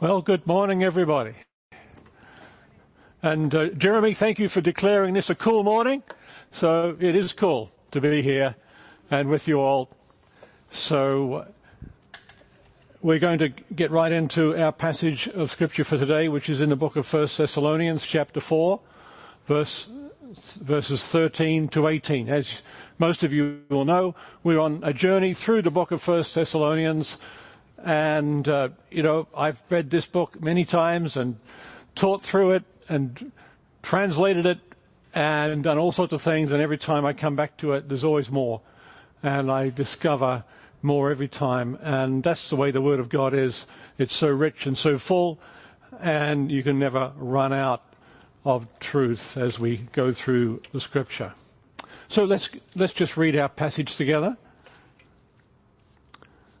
Well, good morning, everybody. And uh, Jeremy, thank you for declaring this a cool morning. So it is cool to be here and with you all. So uh, we're going to get right into our passage of scripture for today, which is in the book of 1 Thessalonians chapter 4, verse, verses 13 to 18. As most of you will know, we're on a journey through the book of 1 Thessalonians and, uh, you know, I've read this book many times and taught through it and translated it and done all sorts of things. And every time I come back to it, there's always more. And I discover more every time. And that's the way the Word of God is. It's so rich and so full and you can never run out of truth as we go through the scripture. So let's, let's just read our passage together.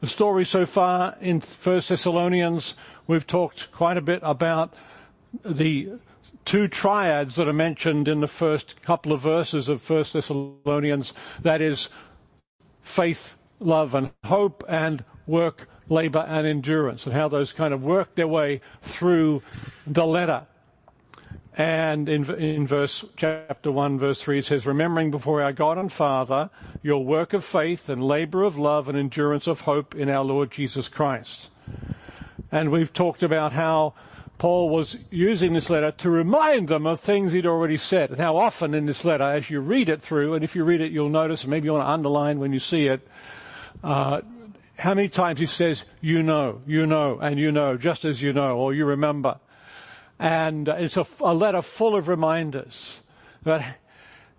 the story so far in First Thessalonians, we've talked quite a bit about the two triads that are mentioned in the first couple of verses of First Thessalonians. That is faith, love and hope and work, labor and endurance and how those kind of work their way through the letter. And in, in verse, chapter 1 verse 3 it says, remembering before our God and Father your work of faith and labor of love and endurance of hope in our Lord Jesus Christ. And we've talked about how Paul was using this letter to remind them of things he'd already said and how often in this letter as you read it through, and if you read it you'll notice, maybe you want to underline when you see it, uh, how many times he says, you know, you know, and you know, just as you know, or you remember. And it's a, a letter full of reminders. But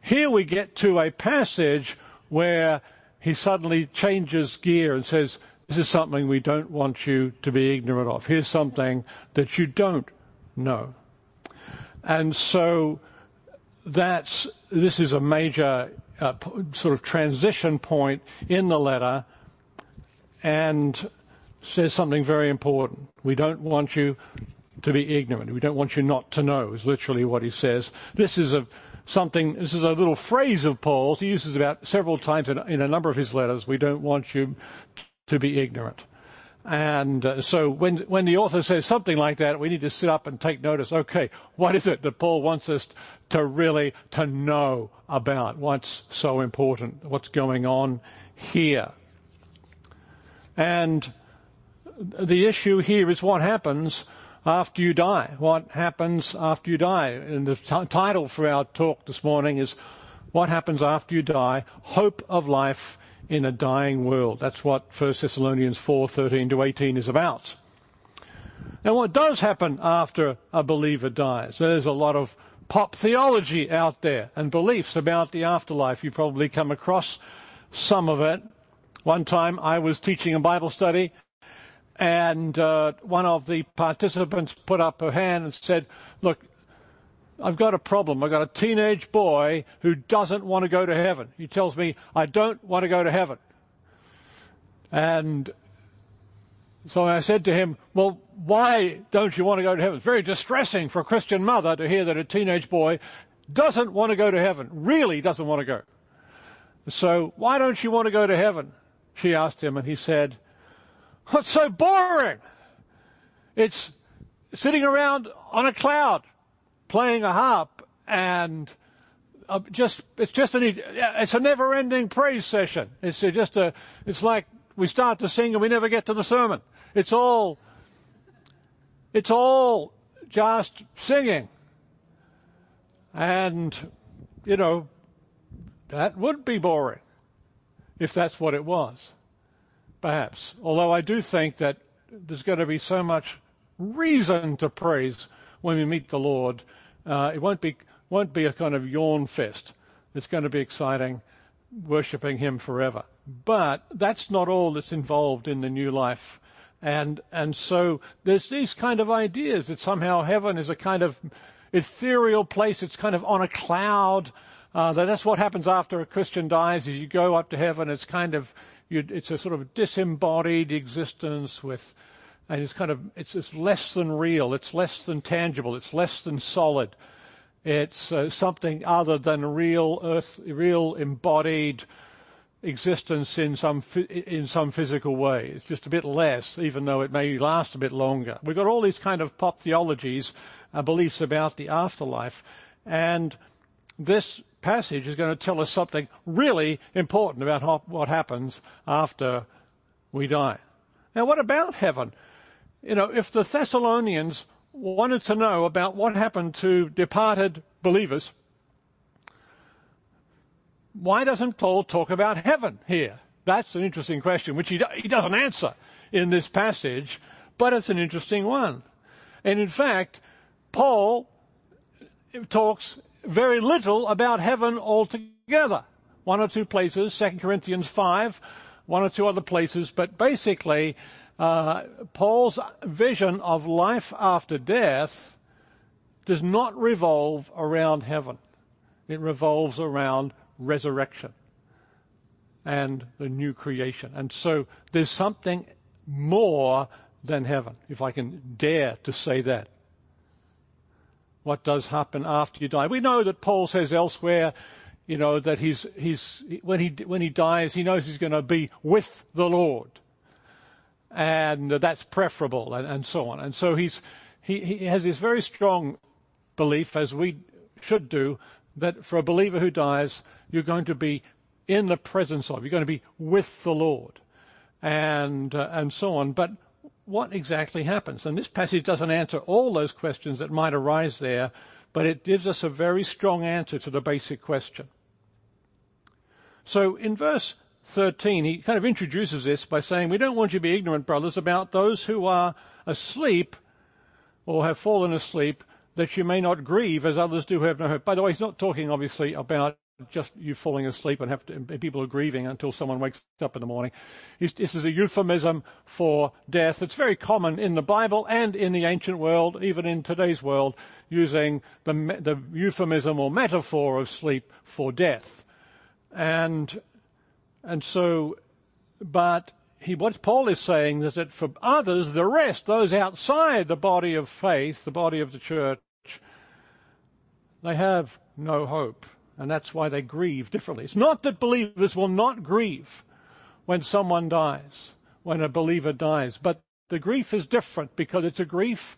here we get to a passage where he suddenly changes gear and says, this is something we don't want you to be ignorant of. Here's something that you don't know. And so that's, this is a major uh, sort of transition point in the letter and says something very important. We don't want you to be ignorant. We don't want you not to know, is literally what he says. This is a, something, this is a little phrase of Paul's. He uses about several times in, in a number of his letters. We don't want you to be ignorant. And uh, so when, when the author says something like that, we need to sit up and take notice. Okay, what is it that Paul wants us to really, to know about? What's so important? What's going on here? And the issue here is what happens after you die. What happens after you die? And the t- title for our talk this morning is What Happens After You Die? Hope of Life in a Dying World. That's what 1 Thessalonians 4, 13 to 18 is about. Now what does happen after a believer dies? There's a lot of pop theology out there and beliefs about the afterlife. You probably come across some of it. One time I was teaching a Bible study and uh, one of the participants put up her hand and said, look, I've got a problem. I've got a teenage boy who doesn't want to go to heaven. He tells me, I don't want to go to heaven. And so I said to him, well, why don't you want to go to heaven? It's very distressing for a Christian mother to hear that a teenage boy doesn't want to go to heaven, really doesn't want to go. So why don't you want to go to heaven? She asked him and he said, What's so boring? It's sitting around on a cloud playing a harp and uh, just, it's just an, it's a never ending praise session. It's just a, it's like we start to sing and we never get to the sermon. It's all, it's all just singing. And you know, that would be boring if that's what it was. Perhaps. Although I do think that there's going to be so much reason to praise when we meet the Lord. Uh, it won't be, won't be a kind of yawn fest. It's going to be exciting, worshipping Him forever. But that's not all that's involved in the new life. And, and so there's these kind of ideas that somehow heaven is a kind of ethereal place. It's kind of on a cloud. Uh, that that's what happens after a Christian dies is you go up to heaven. It's kind of, it's a sort of disembodied existence with, and it's kind of, it's, it's less than real. It's less than tangible. It's less than solid. It's uh, something other than real earth, real embodied existence in some in some physical way. It's just a bit less, even though it may last a bit longer. We've got all these kind of pop theologies, uh, beliefs about the afterlife, and this passage is going to tell us something really important about what happens after we die. Now, what about heaven? You know, if the Thessalonians wanted to know about what happened to departed believers, why doesn't Paul talk about heaven here? That's an interesting question, which he, he doesn't answer in this passage, but it's an interesting one. And in fact, Paul uh, talks very little about heaven altogether. One or two places, 2 Corinthians 5, one or two other places, but basically, uh, Paul's vision of life after death does not revolve around heaven. It revolves around resurrection and the new creation. And so there's something more than heaven, if I can dare to say that. What does happen after you die? We know that Paul says elsewhere, you know, that he's, he's, when he, when he dies, he knows he's going to be with the Lord. And that's preferable and, and so on. And so he's, he, he has this very strong belief, as we should do, that for a believer who dies, you're going to be in the presence of, you're going to be with the Lord, and uh, and so on. But what exactly happens? And this passage doesn't answer all those questions that might arise there, but it gives us a very strong answer to the basic question. So in verse 13, he kind of introduces this by saying, we don't want you to be ignorant, brothers, about those who are asleep or have fallen asleep, that you may not grieve as others do who have no hope. By the way, he's not talking obviously about just you falling asleep and have to, and people are grieving until someone wakes up in the morning. This is a euphemism for death. It's very common in the Bible and in the ancient world, even in today's world, using the, the euphemism or metaphor of sleep for death. And, and so, but he, what Paul is saying is that for others, the rest, those outside the body of faith, the body of the church, they have no hope. And that's why they grieve differently. It's not that believers will not grieve when someone dies, when a believer dies, but the grief is different because it's a grief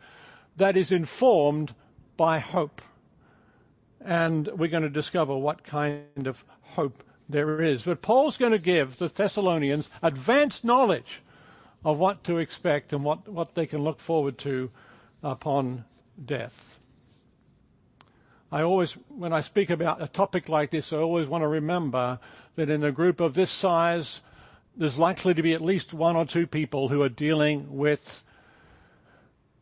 that is informed by hope. And we're going to discover what kind of hope there is. But Paul's going to give the Thessalonians advanced knowledge of what to expect and what, what they can look forward to upon death. I always, when I speak about a topic like this, I always want to remember that in a group of this size, there's likely to be at least one or two people who are dealing with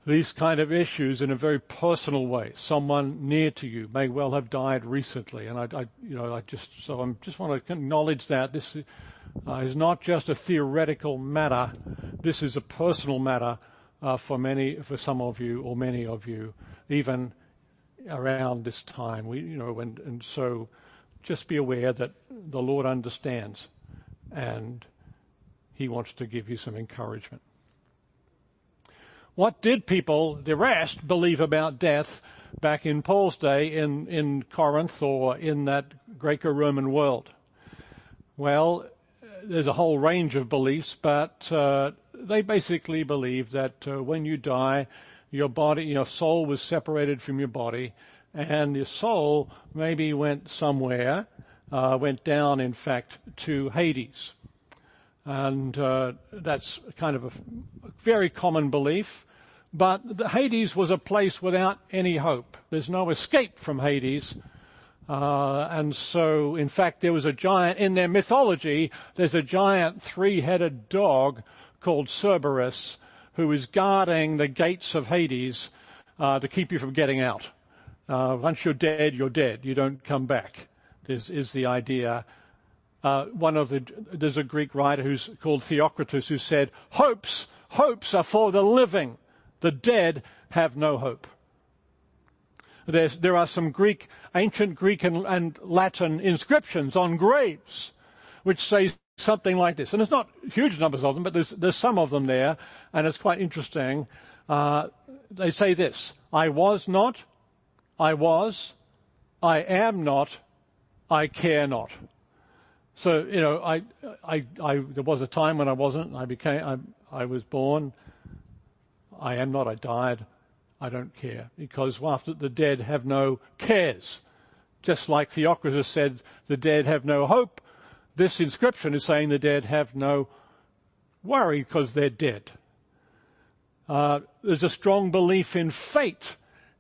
these kind of issues in a very personal way. Someone near to you may well have died recently, and I, I you know, I just so I just want to acknowledge that this uh, is not just a theoretical matter. This is a personal matter uh, for many, for some of you, or many of you, even around this time. We, you know, and, and so just be aware that the Lord understands and he wants to give you some encouragement. What did people, the rest, believe about death back in Paul's day in, in Corinth or in that Greco-Roman world? Well, there's a whole range of beliefs, but uh, they basically believe that uh, when you die, your body, your soul was separated from your body, and your soul maybe went somewhere, uh, went down, in fact, to Hades. And uh, that's kind of a very common belief. But Hades was a place without any hope. There's no escape from Hades. Uh, and so, in fact, there was a giant, in their mythology, there's a giant three-headed dog called Cerberus who is guarding the gates of Hades uh, to keep you from getting out. Uh, once you're dead, you're dead. You don't come back. This is the idea. Uh, one of the, there's a Greek writer who's called Theocritus who said, hopes, hopes are for the living. The dead have no hope. There's, there are some Greek, ancient Greek and, and Latin inscriptions on graves, which say something like this. And it's not huge numbers of them, but there's, there's some of them there, and it's quite interesting. Uh, they say this, I was not, I was, I am not, I care not. So, you know, I, I, I, there was a time when I wasn't, I became, I, I was born, I am not, I died, I don't care, because after the dead have no cares. Just like Theocritus said, the dead have no hope. This inscription is saying the dead have no worry because they're dead. Uh, there's a strong belief in fate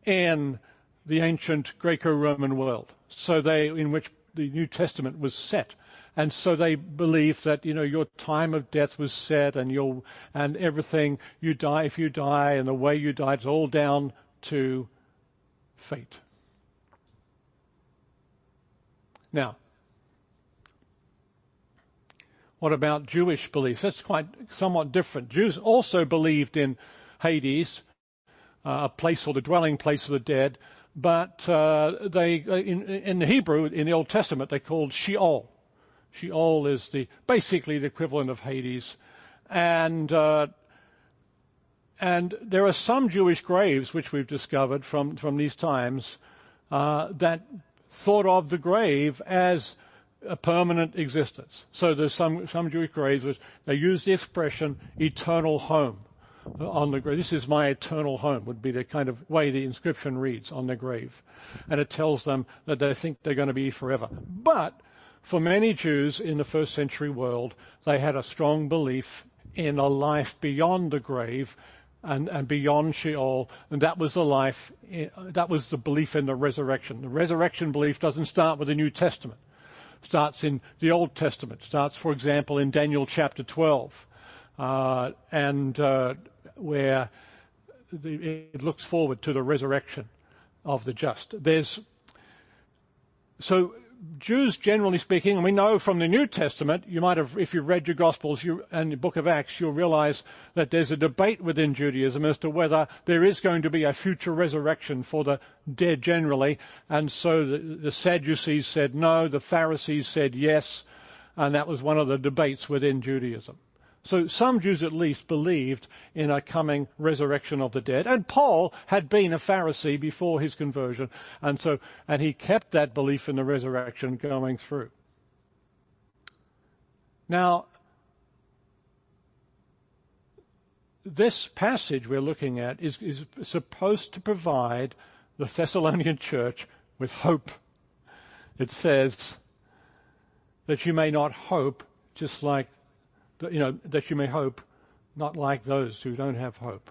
in the ancient Greco-Roman world. So they, in which the New Testament was set. And so they believe that, you know, your time of death was set and you'll, and everything, you die if you die and the way you die, it's all down to fate. Now, what about Jewish beliefs? That's quite somewhat different. Jews also believed in Hades, uh, a place or the dwelling place of the dead, but uh, they uh, in, in the Hebrew in the Old Testament they called Sheol. Sheol is the basically the equivalent of Hades, and uh, and there are some Jewish graves which we've discovered from from these times uh, that thought of the grave as a permanent existence. So there's some some Jewish graves which they use the expression eternal home on the grave. This is my eternal home would be the kind of way the inscription reads on the grave. And it tells them that they think they're going to be forever. But for many Jews in the first century world, they had a strong belief in a life beyond the grave and, and beyond Sheol, and that was the life, eh, that was the belief in the resurrection. The resurrection belief doesn't start with the New Testament. Starts in the Old Testament. Starts, for example, in Daniel chapter 12, uh, and uh, where the, it looks forward to the resurrection of the just. There's so Jews, generally speaking, and we know from the New Testament, you might have, if you've read your Gospels you, and the book of Acts, you'll realize that there's a debate within Judaism as to whether there is going to be a future resurrection for the dead generally. And so the, the Sadducees said no, the Pharisees said yes, and that was one of the debates within Judaism. So some Jews at least believed in a coming resurrection of the dead. And Paul had been a Pharisee before his conversion. And so, and he kept that belief in the resurrection going through. Now, this passage we're looking at is, is supposed to provide the Thessalonian church with hope. It says that you may not hope just like you know, that you may hope, not like those who don't have hope.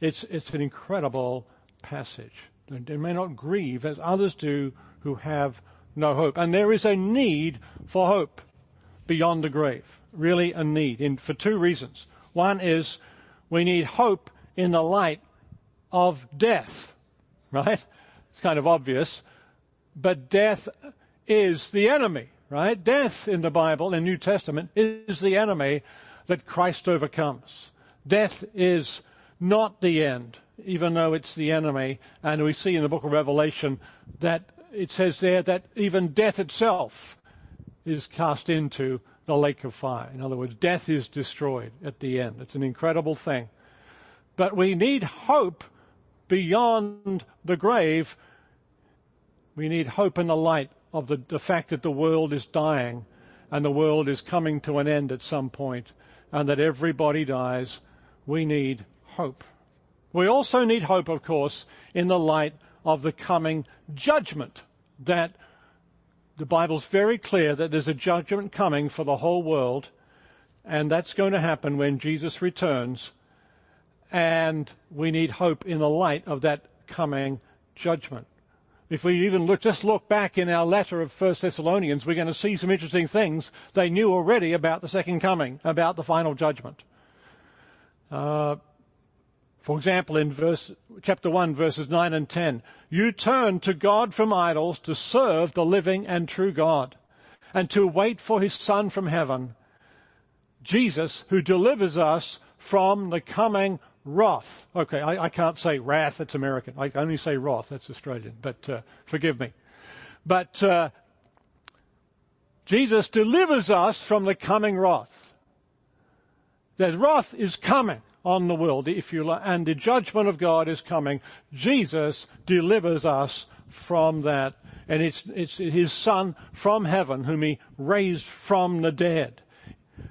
It's, it's an incredible passage. They may not grieve as others do who have no hope. And there is a need for hope beyond the grave. Really a need in, for two reasons. One is we need hope in the light of death, right? It's kind of obvious, but death is the enemy right? Death in the Bible, in New Testament, is the enemy that Christ overcomes. Death is not the end, even though it's the enemy. And we see in the book of Revelation that it says there that even death itself is cast into the lake of fire. In other words, death is destroyed at the end. It's an incredible thing. But we need hope beyond the grave. We need hope in the light of the, the fact that the world is dying and the world is coming to an end at some point and that everybody dies, we need hope. We also need hope, of course, in the light of the coming judgment that the Bible's very clear that there's a judgment coming for the whole world and that's going to happen when Jesus returns and we need hope in the light of that coming judgment. If we even look, just look back in our letter of First Thessalonians, we're going to see some interesting things they knew already about the second coming, about the final judgment. Uh, for example, in verse, chapter 1, verses 9 and 10, you turn to God from idols to serve the living and true God, and to wait for his Son from heaven, Jesus, who delivers us from the coming wrath. Okay, I, I, can't say wrath, that's American. I only say wrath, that's Australian, but uh, forgive me. But uh, Jesus delivers us from the coming wrath. The wrath is coming on the world, if you like, and the judgment of God is coming. Jesus delivers us from that. And it's, it's his son from heaven whom he raised from the dead.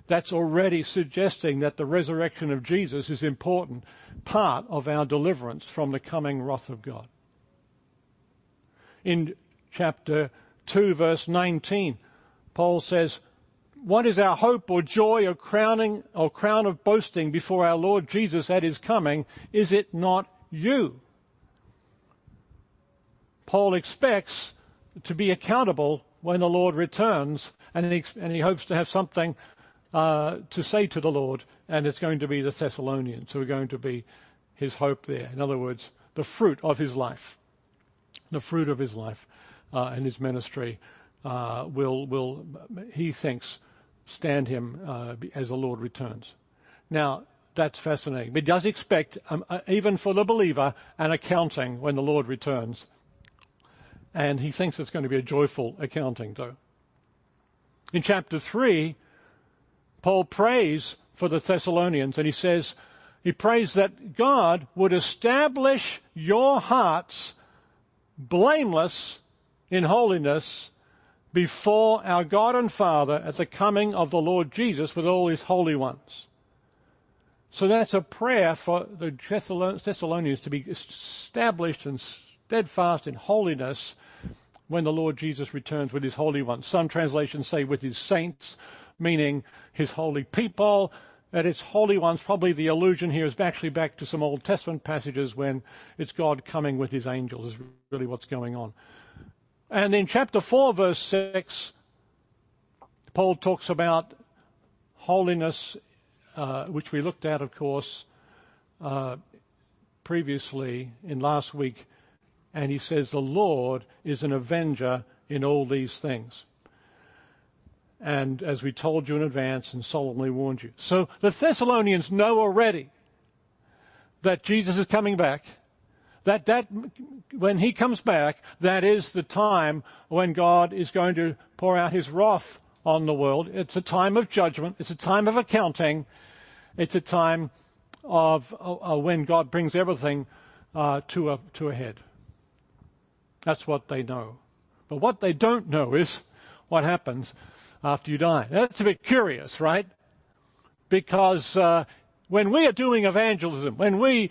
That's already suggesting that the resurrection of Jesus is important part of our deliverance from the coming wrath of God. In chapter 2 verse 19, Paul says, what is our hope or joy or crowning or crown of boasting before our Lord Jesus at his coming? Is it not you? Paul expects to be accountable when the Lord returns and he, and he hopes to have something to say to the Lord and it's going to be the Thessalonians who are going to be his hope there. In other words, the fruit of his life, the fruit of his life uh, and his ministry uh, will will he thinks stand him uh, as the Lord returns. Now, that's fascinating. But does expect, um, uh, even for the believer, an accounting when the Lord returns. And he thinks it's going to be a joyful accounting, though. In chapter 3, Paul prays for the Thessalonians, and he says, he prays that God would establish your hearts blameless in holiness before our God and Father at the coming of the Lord Jesus with all his holy ones. So that's a prayer for the Thessalonians to be established and steadfast in holiness when the Lord Jesus returns with his holy ones. Some translations say with his saints, meaning his holy people. At its holy ones, probably the allusion here is actually back to some Old Testament passages when it's God coming with his angels is really what's going on. And in chapter 4 verse 6, Paul talks about holiness, uh, which we looked at, of course, uh, previously in last week. And he says, the Lord is an avenger in all these things. And as we told you in advance and solemnly warned you. So the Thessalonians know already that Jesus is coming back that, that, when he comes back, that is the time when God is going to pour out his wrath on the world. It's a time of judgment. It's a time of accounting. It's a time of uh, when God brings everything uh, to a to a head. That's what they know. But what they don't know is what happens after you die. That's a bit curious, right? Because uh, when we are doing evangelism, when we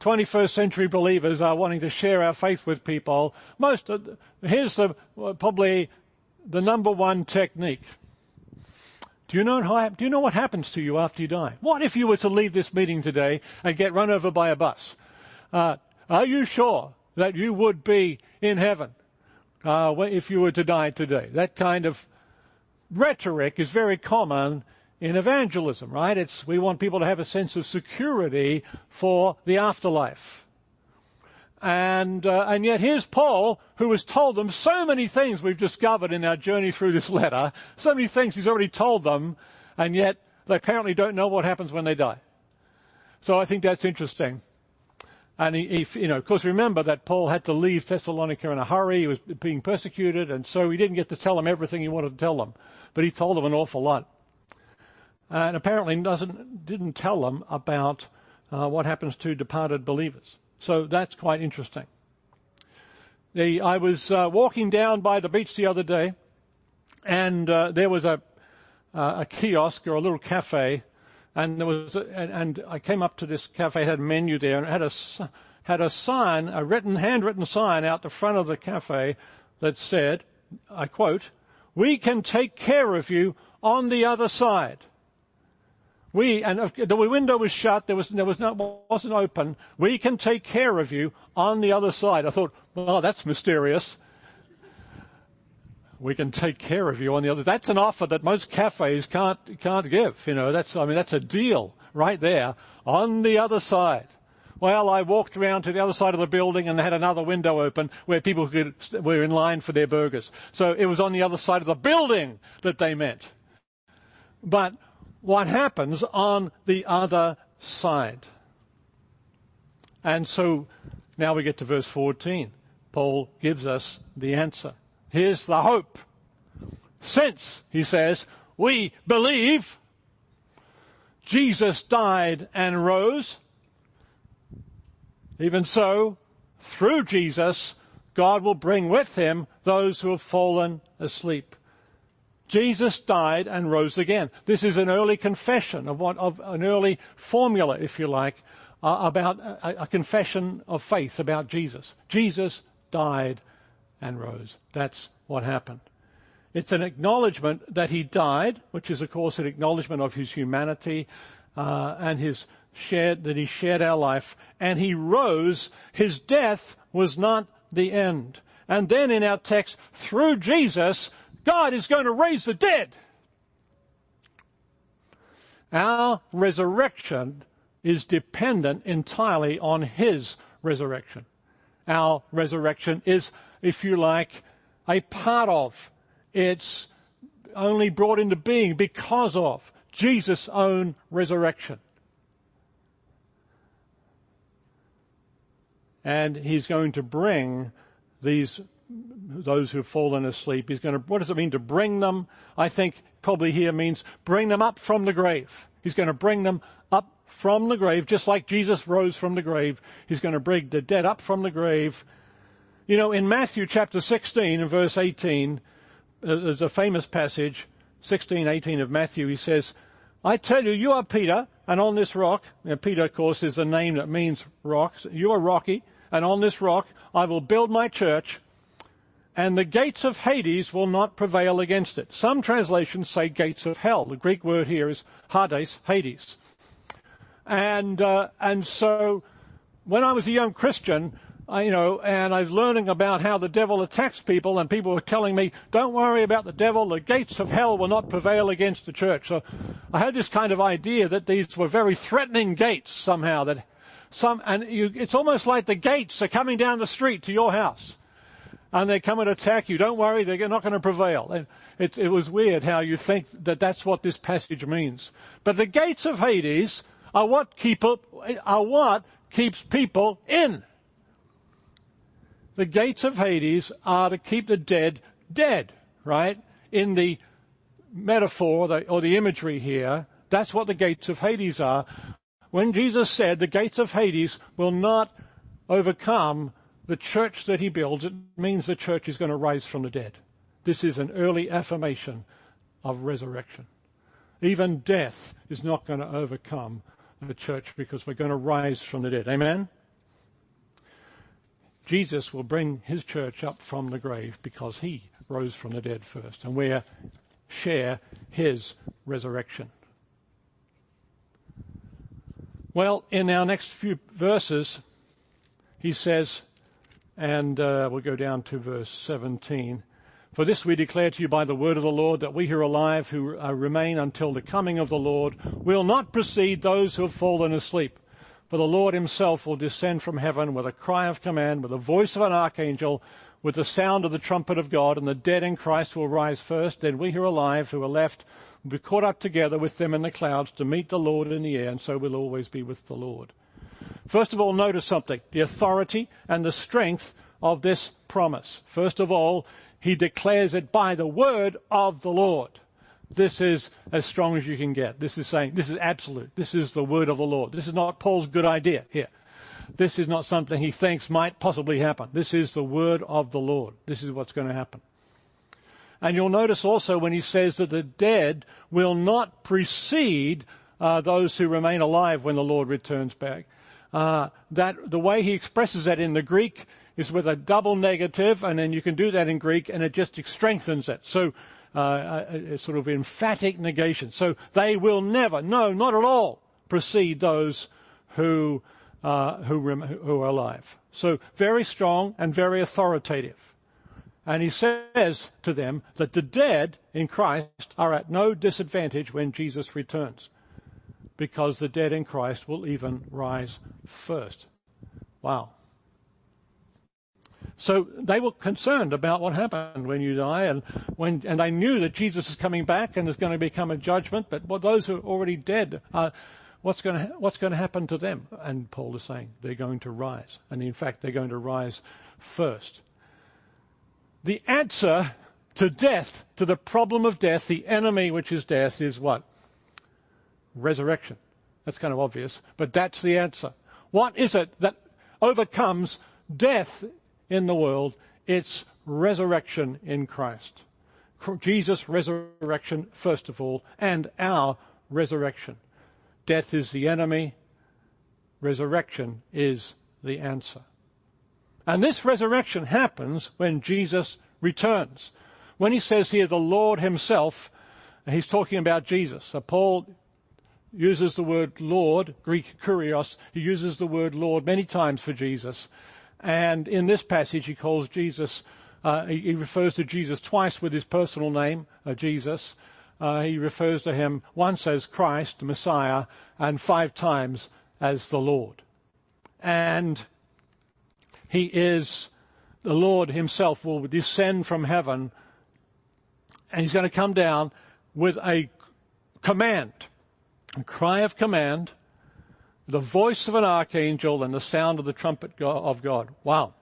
21st century believers are wanting to share our faith with people, most of, here's the, probably the number one technique. Do you know how, do you know what happens to you after you die? What if you were to leave this meeting today and get run over by a bus? Uh, are you sure that you would be in heaven uh, if you were to die today? That kind of rhetoric is very common in evangelism, right? It's, we want people to have a sense of security for the afterlife. And, uh, and yet here's Paul, who has told them so many things we've discovered in our journey through this letter, so many things he's already told them, and yet they apparently don't know what happens when they die. So I think that's interesting. And he, he, you know, of course, remember that Paul had to leave Thessalonica in a hurry. He was being persecuted, and so he didn't get to tell them everything he wanted to tell them. But he told them an awful lot and apparently doesn't, didn't tell them about uh, what happens to departed believers. So that's quite interesting. The, I was uh, walking down by the beach the other day, and uh, there was a, a kiosk or a little cafe, and there was, a, and, and, I came up to this cafe, had a menu there, and it had a had a sign, a written, handwritten sign out the front of the cafe that said, I quote, "We can take care of you on the other side." we, and the window was shut, there was, there was no, wasn't open, we can take care of you on the other side. I thought, well, that's mysterious. We can take care of you on the other. That's an offer that most cafes can't, can't give. You know, that's, I mean, that's a deal right there on the other side. Well, I walked around to the other side of the building and they had another window open where people could, were in line for their burgers. So it was on the other side of the building that they meant. But what happens on the other side? And so now we get to verse 14. Paul gives us the answer. Here's the hope. Since, he says, we believe Jesus died and rose, even so, through Jesus, God will bring with him those who have fallen asleep. Jesus died and rose again. This is an early confession of what, of an early formula, if you like, uh, about a, a confession of faith about Jesus. Jesus died and rose. That's what happened. It's an acknowledgement that he died, which is of course an acknowledgement of his humanity uh, and his shared, that he shared our life, and he rose. His death was not the end. And then in our text, through Jesus, God is going to raise the dead. Our resurrection is dependent entirely on His resurrection. Our resurrection is, if you like, a part of. It's only brought into being because of Jesus' own resurrection. and he's going to bring these those who've fallen asleep. He's going to, what does it mean to bring them? I think probably here means bring them up from the grave. He's going to bring them up from the grave, just like Jesus rose from the grave. He's going to bring the dead up from the grave. You know, in Matthew chapter 16 and verse 18, uh, there's a famous passage, 16, 18 of Matthew. He says, I tell you, you are Peter, and on this rock, and Peter, of course, is a name that means rocks. You are rocky, and on this rock I will build my church, and the gates of Hades will not prevail against it. Some translations say gates of hell. The Greek word here is Hades, Hades. And, uh, and so when I was a young Christian, I, you know, and I was learning about how the devil attacks people and people were telling me, don't worry about the devil, the gates of hell will not prevail against the church. So I had this kind of idea that these were very threatening gates somehow that some, and you, it's almost like the gates are coming down the street to your house. And they come and attack you. Don't worry, they're not going to prevail. And it, it was weird how you think that that's what this passage means. But the gates of Hades are what keep up, are what keeps people in. The gates of Hades are to keep the dead dead, right? In the metaphor or the, imagery here, that's what the gates of Hades are when Jesus said the gates of Hades will not overcome the church that he builds, it means the church is going to rise from the dead. This is an early affirmation of resurrection. Even death is not going to overcome the church because we're going to rise from the dead. Amen? Jesus will bring his church up from the grave because he rose from the dead first, and we share his resurrection. Well, in our next few verses, he says, and uh, we'll go down to verse 17. For this we declare to you by the word of the Lord that we who are alive, who uh, remain until the coming of the Lord, will not precede those who have fallen asleep. For the Lord himself will descend from heaven with a cry of command, with the voice of an archangel, with the sound of the trumpet of God, and the dead in Christ will rise first. Then we who are alive, who are left, will be caught up together with them in the clouds to meet the Lord in the air, and so we'll always be with the Lord. First of all, notice something. The authority and the strength of this promise. First of all, he declares it by the word of the Lord. This is as strong as you can get. This is saying, this is absolute. This is the word of the Lord. This is not Paul's good idea here. This is not something he thinks might possibly happen. This is the word of the Lord. This is what's going to happen. And you'll notice also when he says that the dead will not precede uh, those who remain alive when the Lord returns back. Uh, that the way he expresses that in the Greek is with a double negative, and then you can do that in Greek, and it just strengthens it. So uh, a, a sort of emphatic negation. So they will never, no, not at all, precede those who, uh, who, rem- who are alive. So very strong and very authoritative. And he says to them that the dead in Christ are at no disadvantage when Jesus returns. Because the dead in Christ will even rise first. Wow. So they were concerned about what happened when you die, and when and they knew that Jesus is coming back and there's going to become a judgment. But what those who are already dead, uh, what's going to what's going to happen to them? And Paul is saying they're going to rise, and in fact they're going to rise first. The answer to death, to the problem of death, the enemy which is death, is what? Resurrection. That's kind of obvious, but that's the answer. What is it that overcomes death in the world, it's resurrection in Christ. Jesus' resurrection, first of all, and our resurrection. Death is the enemy. Resurrection is the answer. And this resurrection happens when Jesus returns. When he says here, the Lord himself, he's talking about Jesus. So Paul uses the word Lord, Greek kurios. He uses the word Lord many times for Jesus. And in this passage, he calls Jesus, uh, he, he, refers to Jesus twice with his personal name, uh, Jesus. Uh, he refers to him once as Christ, Messiah, and five times as the Lord. And he is, the Lord himself will descend from heaven and he's going to come down with a command, a cry of command, the voice of an archangel and the sound of the trumpet of God. Wow.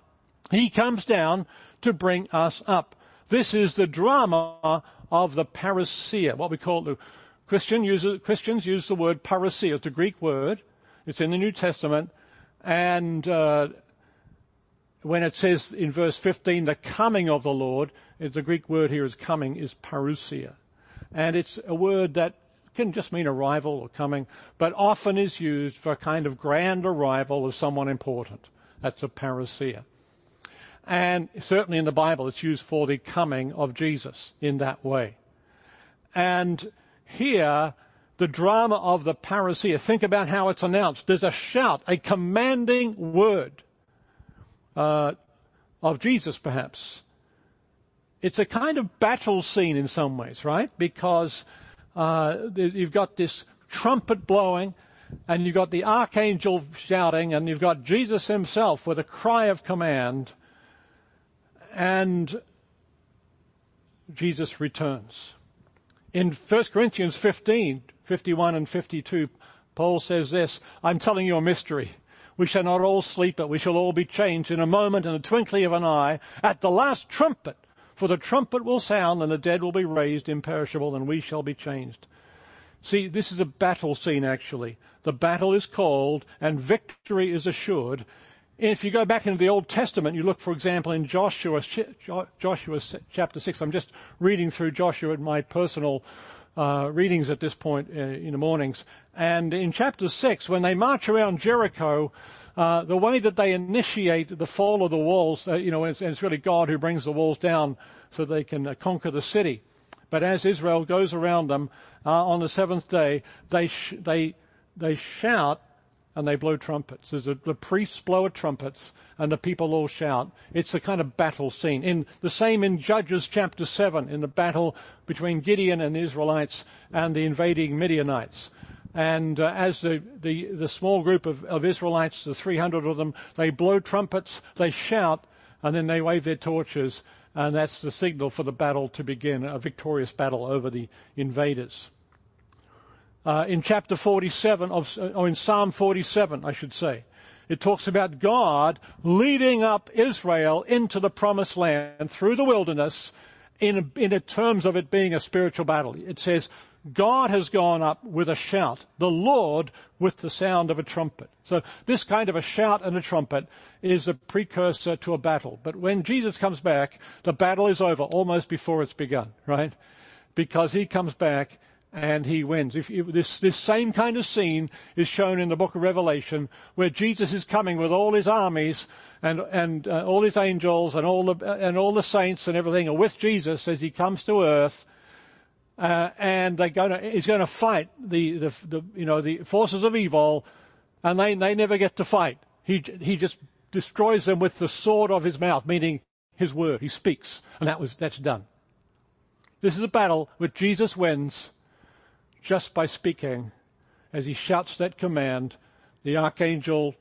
He comes down to bring us up. This is the drama of the parousia, what we call the Christian uses, Christians use the word parousia. It's a Greek word. It's in the New Testament. And uh, when it says in verse 15, the coming of the Lord, the Greek word here is coming, is parousia. And it's a word that can just mean arrival or coming, but often is used for a kind of grand arrival of someone important. That's a parousia. And certainly in the Bible, it's used for the coming of Jesus in that way. And here, the drama of the parousia, think about how it's announced. There's a shout, a commanding word uh, of Jesus, perhaps. It's a kind of battle scene in some ways, right? Because uh, you've got this trumpet blowing, and you've got the archangel shouting, and you've got Jesus himself with a cry of command, and Jesus returns. In 1 Corinthians 15, 51 and 52, Paul says this, I'm telling you a mystery. We shall not all sleep, but we shall all be changed in a moment, in the twinkling of an eye, at the last trumpet. For the trumpet will sound and the dead will be raised imperishable and we shall be changed. See, this is a battle scene actually. The battle is called and victory is assured. If you go back into the Old Testament, you look, for example, in Joshua, Joshua chapter 6. I'm just reading through Joshua in my personal uh, readings at this point uh, in the mornings. And in chapter 6, when they march around Jericho, uh, the way that they initiate the fall of the walls, uh, you know, it's, it's, really God who brings the walls down so they can uh, conquer the city. But as Israel goes around them uh, on the seventh day, they sh- they they shout and they blow trumpets. A, the priests blow trumpets and the people all shout. It's a kind of battle scene. In the same in Judges chapter seven, in the battle between Gideon and the Israelites and the invading Midianites. And uh, as the, the, the, small group of, of Israelites, the 300 of them, they blow trumpets, they shout, and then they wave their torches, and that's the signal for the battle to begin, a victorious battle over the invaders. Uh, in chapter 47 of, uh, or in Psalm 47, I should say, it talks about God leading up Israel into the promised land through the wilderness in, in terms of it being a spiritual battle. It says, God has gone up with a shout, the Lord with the sound of a trumpet. So this kind of a shout and a trumpet is a precursor to a battle. But when Jesus comes back, the battle is over almost before it's begun, right? Because he comes back and he wins. If, if this, this same kind of scene is shown in the book of Revelation where Jesus is coming with all his armies and, and uh, all his angels and all the, and all the saints and everything are with Jesus as he comes to earth uh, and they're to, he's going to fight the, the, the, you know, the forces of evil, and they, they never get to fight. He, he just destroys them with the sword of his mouth, meaning his word. He speaks, and that was, that's done. This is a battle which Jesus wins just by speaking. As he shouts that command, the archangel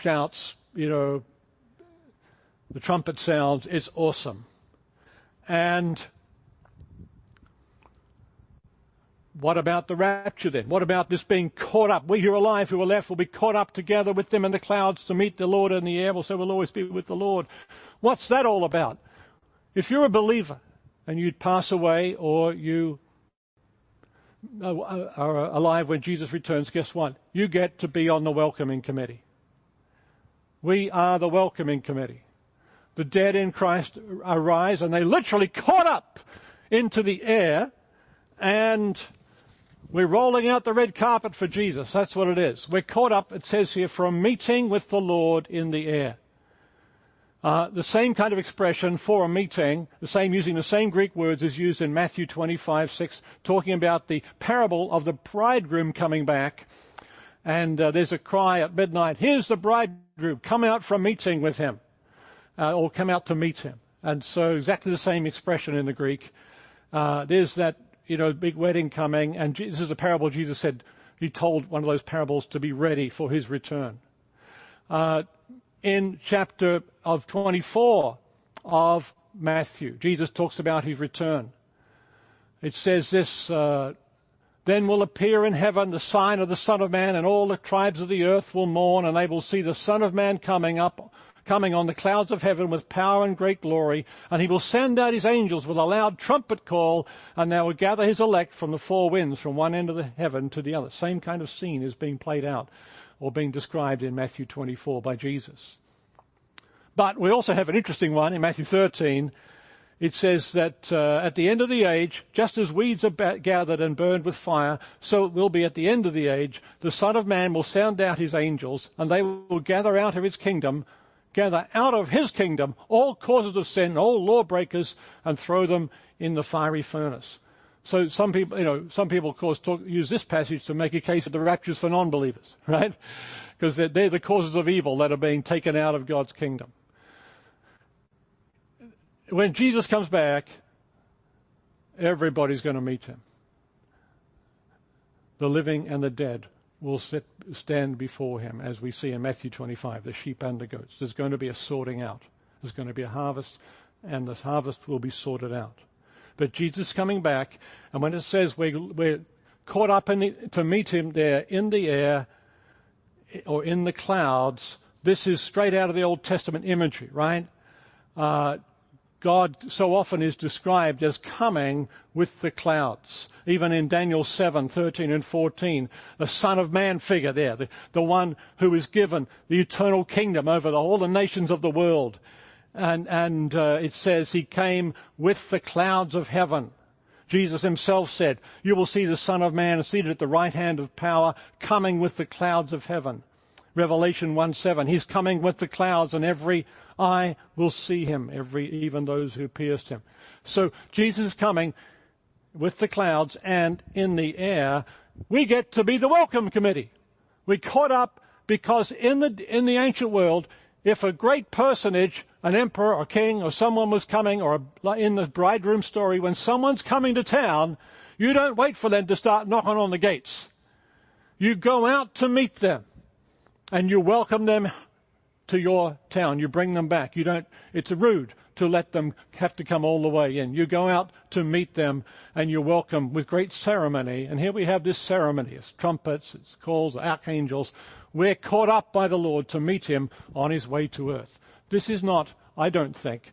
shouts, you know, the trumpet sounds, it's awesome. And what about the rapture then? What about this being caught up? We who are alive, who are left, will be caught up together with them in the clouds to meet the Lord in the air. Well, so we'll always be with the Lord. What's that all about? If you're a believer and you'd pass away or you Uh, uh, are alive when Jesus returns, guess what? You get to be on the welcoming committee. We are the welcoming committee. The dead in Christ arise and they literally caught up into the air and we're rolling out the red carpet for Jesus. That's what it is. We're caught up, it says here, from meeting with the Lord in the air. Uh, the same kind of expression for a meeting, the same using the same Greek words is used in Matthew 25, 6, talking about the parable of the bridegroom coming back. And uh, there's a cry at midnight, here's the bridegroom, come out from meeting with him, uh, or come out to meet him. And so exactly the same expression in the Greek. Uh, there's that you know, big wedding coming, and this is a parable Jesus said, he told one of those parables to be ready for his return. In chapter of 24 of Matthew, Jesus talks about his return. It says this, uh, then will appear in heaven the sign of the Son of Man, and all the tribes of the earth will mourn, and they will see the Son of Man coming up coming on the clouds of heaven with power and great glory, and he will send out his angels with a loud trumpet call, and they will gather his elect from the four winds from one end of the heaven to the other. Same kind of scene is being played out or being described in Matthew 24 by Jesus. But we also have an interesting one in Matthew 13. It says that uh, at the end of the age, just as weeds are gathered and burned with fire, so it will be at the end of the age. The Son of Man will sound out his angels, and they will gather out of his kingdom gather out of his kingdom all causes of sin, all lawbreakers, and throw them in the fiery furnace. So some people, you know, some people, of course, talk, use this passage to make a case that the rapture is for non-believers, right? Because they're, they're the causes of evil that are being taken out of God's kingdom. When Jesus comes back, everybody's going to meet him. The living and the dead will sit, stand before him, as we see in Matthew 25, the sheep and the goats. There's going to be a sorting out. There's going to be a harvest, and this harvest will be sorted out. But Jesus coming back, and when it says we're, we're caught up the, to meet him there in the air or in the clouds, this is straight out of the Old Testament imagery, right? Uh, God so often is described as coming with the clouds. Even in Daniel 7, 13 and 14, the Son of Man figure there, the, the one who is given the eternal kingdom over the, all the nations of the world. And, and uh, it says he came with the clouds of heaven. Jesus himself said, you will see the Son of Man seated at the right hand of power, coming with the clouds of heaven. Revelation 1 7, he's coming with the clouds and every eye will see him, every, even those who pierced him. So Jesus is coming with the clouds and in the air. We get to be the welcome committee. We caught up because in the, in the ancient world, if a great personage, an emperor or king or someone was coming, or in the bridegroom story, when someone's coming to town, you don't wait for them to start knocking on the gates. You go out to meet them and you welcome them to your town. You bring them back. You don't, it's rude to let them have to come all the way in. You go out to meet them and you welcome with great ceremony. And here we have this ceremony. It's trumpets, it's calls, archangels. We're caught up by the Lord to meet him on his way to earth. This is not, I don't think,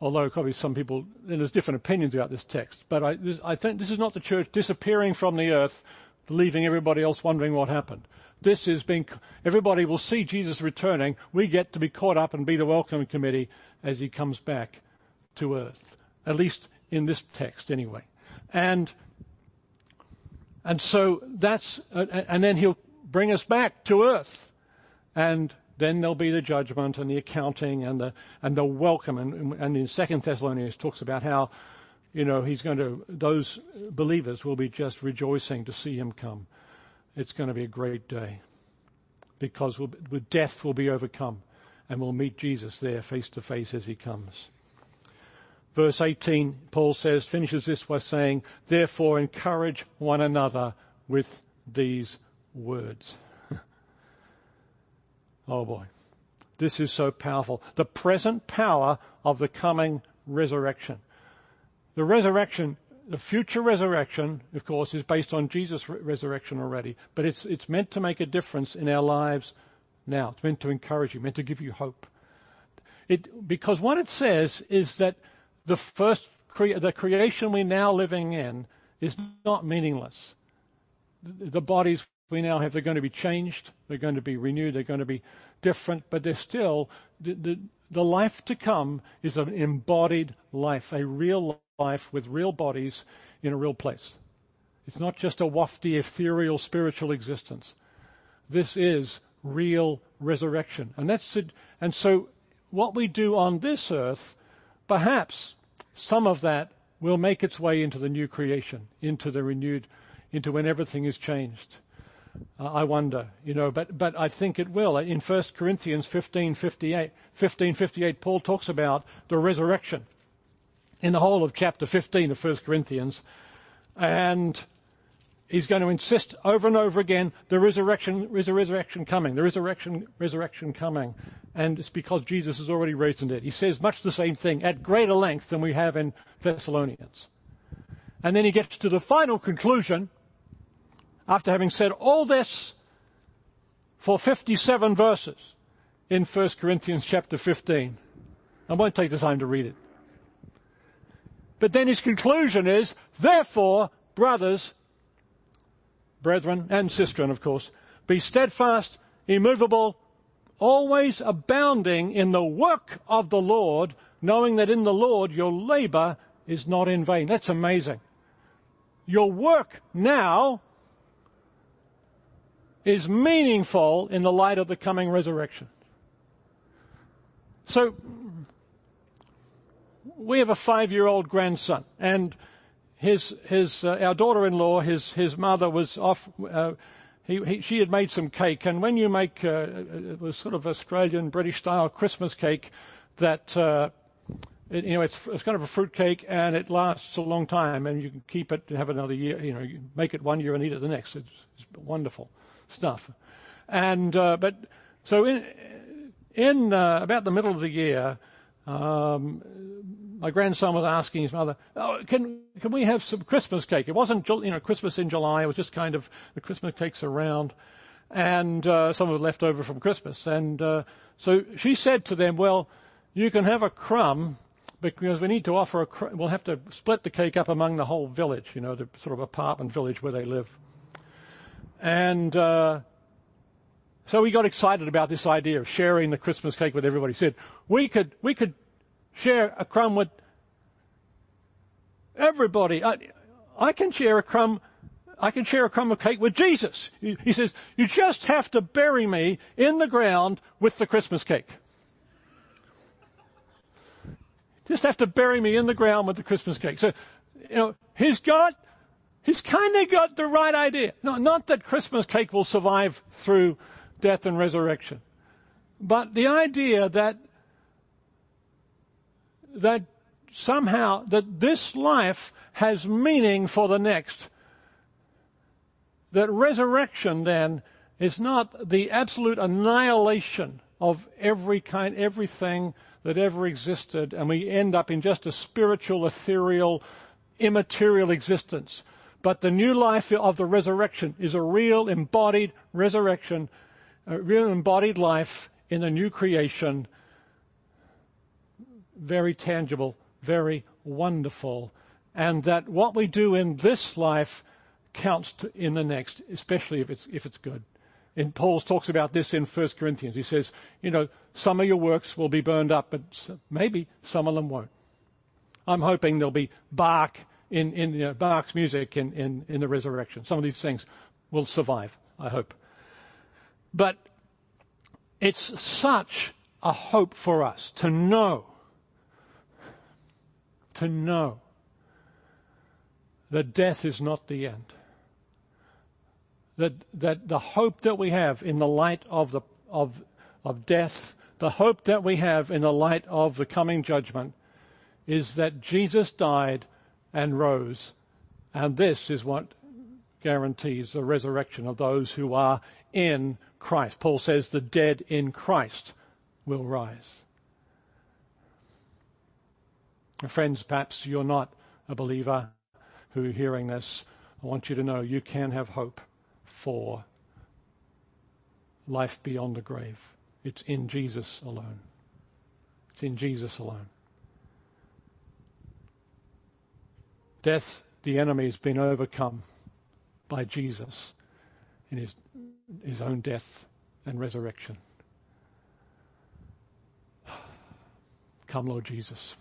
although probably some people, there's different opinions about this text, but I, this, I think this is not the church disappearing from the earth, leaving everybody else wondering what happened this is being, everybody will see Jesus returning. We get to be caught up and be the welcoming committee as he comes back to earth. At least in this text anyway. And, and so that's, uh, and then he'll bring us back to earth. And then there'll be the judgment and the accounting and the, and the welcome. And, and in Second Thessalonians talks about how you know, he's going to, those believers will be just rejoicing to see him come. It's going to be a great day because we'll, death will be overcome and we'll meet Jesus there face to face as he comes. Verse 18, Paul says, finishes this by saying, therefore encourage one another with these words. oh boy. This is so powerful. The present power of the coming resurrection. The resurrection, the future resurrection, of course, is based on Jesus' resurrection already, but it's, it's meant to make a difference in our lives now. It's meant to encourage you, meant to give you hope. It, because what it says is that the first, cre- the creation we're now living in is not meaningless. The, bodies we now have, they're going to be changed, they're going to be renewed, they're going to be different, but they're still, the, the, the life to come is an embodied life, a real life with real bodies in a real place. It's not just a wafty, ethereal, spiritual existence. This is real resurrection. And that's it. And so what we do on this earth, perhaps some of that will make its way into the new creation, into the renewed, into when everything is changed. Uh, I wonder, you know, but, but I think it will. In 1 Corinthians 15, 58, 15, 58, Paul talks about the resurrection in the whole of chapter 15 of 1 Corinthians. And he's going to insist over and over again, the resurrection, there is a resurrection coming, there is a resurrection, resurrection coming. And it's because Jesus has already raised dead. He says much the same thing at greater length than we have in Thessalonians. And then he gets to the final conclusion after having said all this for 57 verses in 1 Corinthians chapter 15. I won't take the time to read it. But then his conclusion is, therefore, brothers, brethren, and sistren, of course, be steadfast, immovable, always abounding in the work of the Lord, knowing that in the Lord your labor is not in vain. That's amazing. Your work now is meaningful in the light of the coming resurrection. So, we have a five-year-old grandson, and his his uh, our daughter-in-law, his his mother was off. Uh, he, he, she had made some cake, and when you make uh, it was sort of Australian British style Christmas cake, that uh, it, you know it's, it's kind of a fruit cake, and it lasts a long time, and you can keep it and have another year. You know, you make it one year and eat it the next. It's, it's wonderful stuff. And uh, but so in in uh, about the middle of the year, um, my grandson was asking his mother, oh, "Can can we have some Christmas cake?" It wasn't you know Christmas in July. It was just kind of the Christmas cakes around, and uh, some of it left over from Christmas. And uh, so she said to them, "Well, you can have a crumb." Because we need to offer a, cr- we'll have to split the cake up among the whole village, you know, the sort of apartment village where they live. And uh, so we got excited about this idea of sharing the Christmas cake with everybody. Said we could we could share a crumb with everybody. I, I can share a crumb. I can share a crumb of cake with Jesus. He, says, you just have to bury me in the ground with the Christmas cake. Just have to bury me in the ground with the Christmas cake. So, you know, he's got He's kind of got the right idea. No, not that Christmas cake will survive through death and resurrection, but the idea that that somehow that this life has meaning for the next. That resurrection then is not the absolute annihilation of every kind, everything that ever existed, and we end up in just a spiritual, ethereal, immaterial existence. But the new life of the resurrection is a real embodied resurrection, a real embodied life in the new creation. Very tangible, very wonderful. And that what we do in this life counts in the next, especially if it's, if it's good. And Paul talks about this in 1 Corinthians. He says, you know, some of your works will be burned up, but maybe some of them won't. I'm hoping there'll be Bach in, in you know, Bach's music in, in, in the resurrection. Some of these things will survive, I hope. But it's such a hope for us to know, to know that death is not the end. That, that the hope that we have in the light of the, of, of death, the hope that we have in the light of the coming judgment is that Jesus died and rose. And this is what guarantees the resurrection of those who are in Christ. Paul says the dead in Christ will rise. Friends, perhaps you're not a believer who are hearing this. I want you to know you can have hope for life beyond the grave. It's in Jesus alone. It's in Jesus alone. Death, the enemy, has been overcome by Jesus in his, his own death and resurrection. Come, Lord Jesus.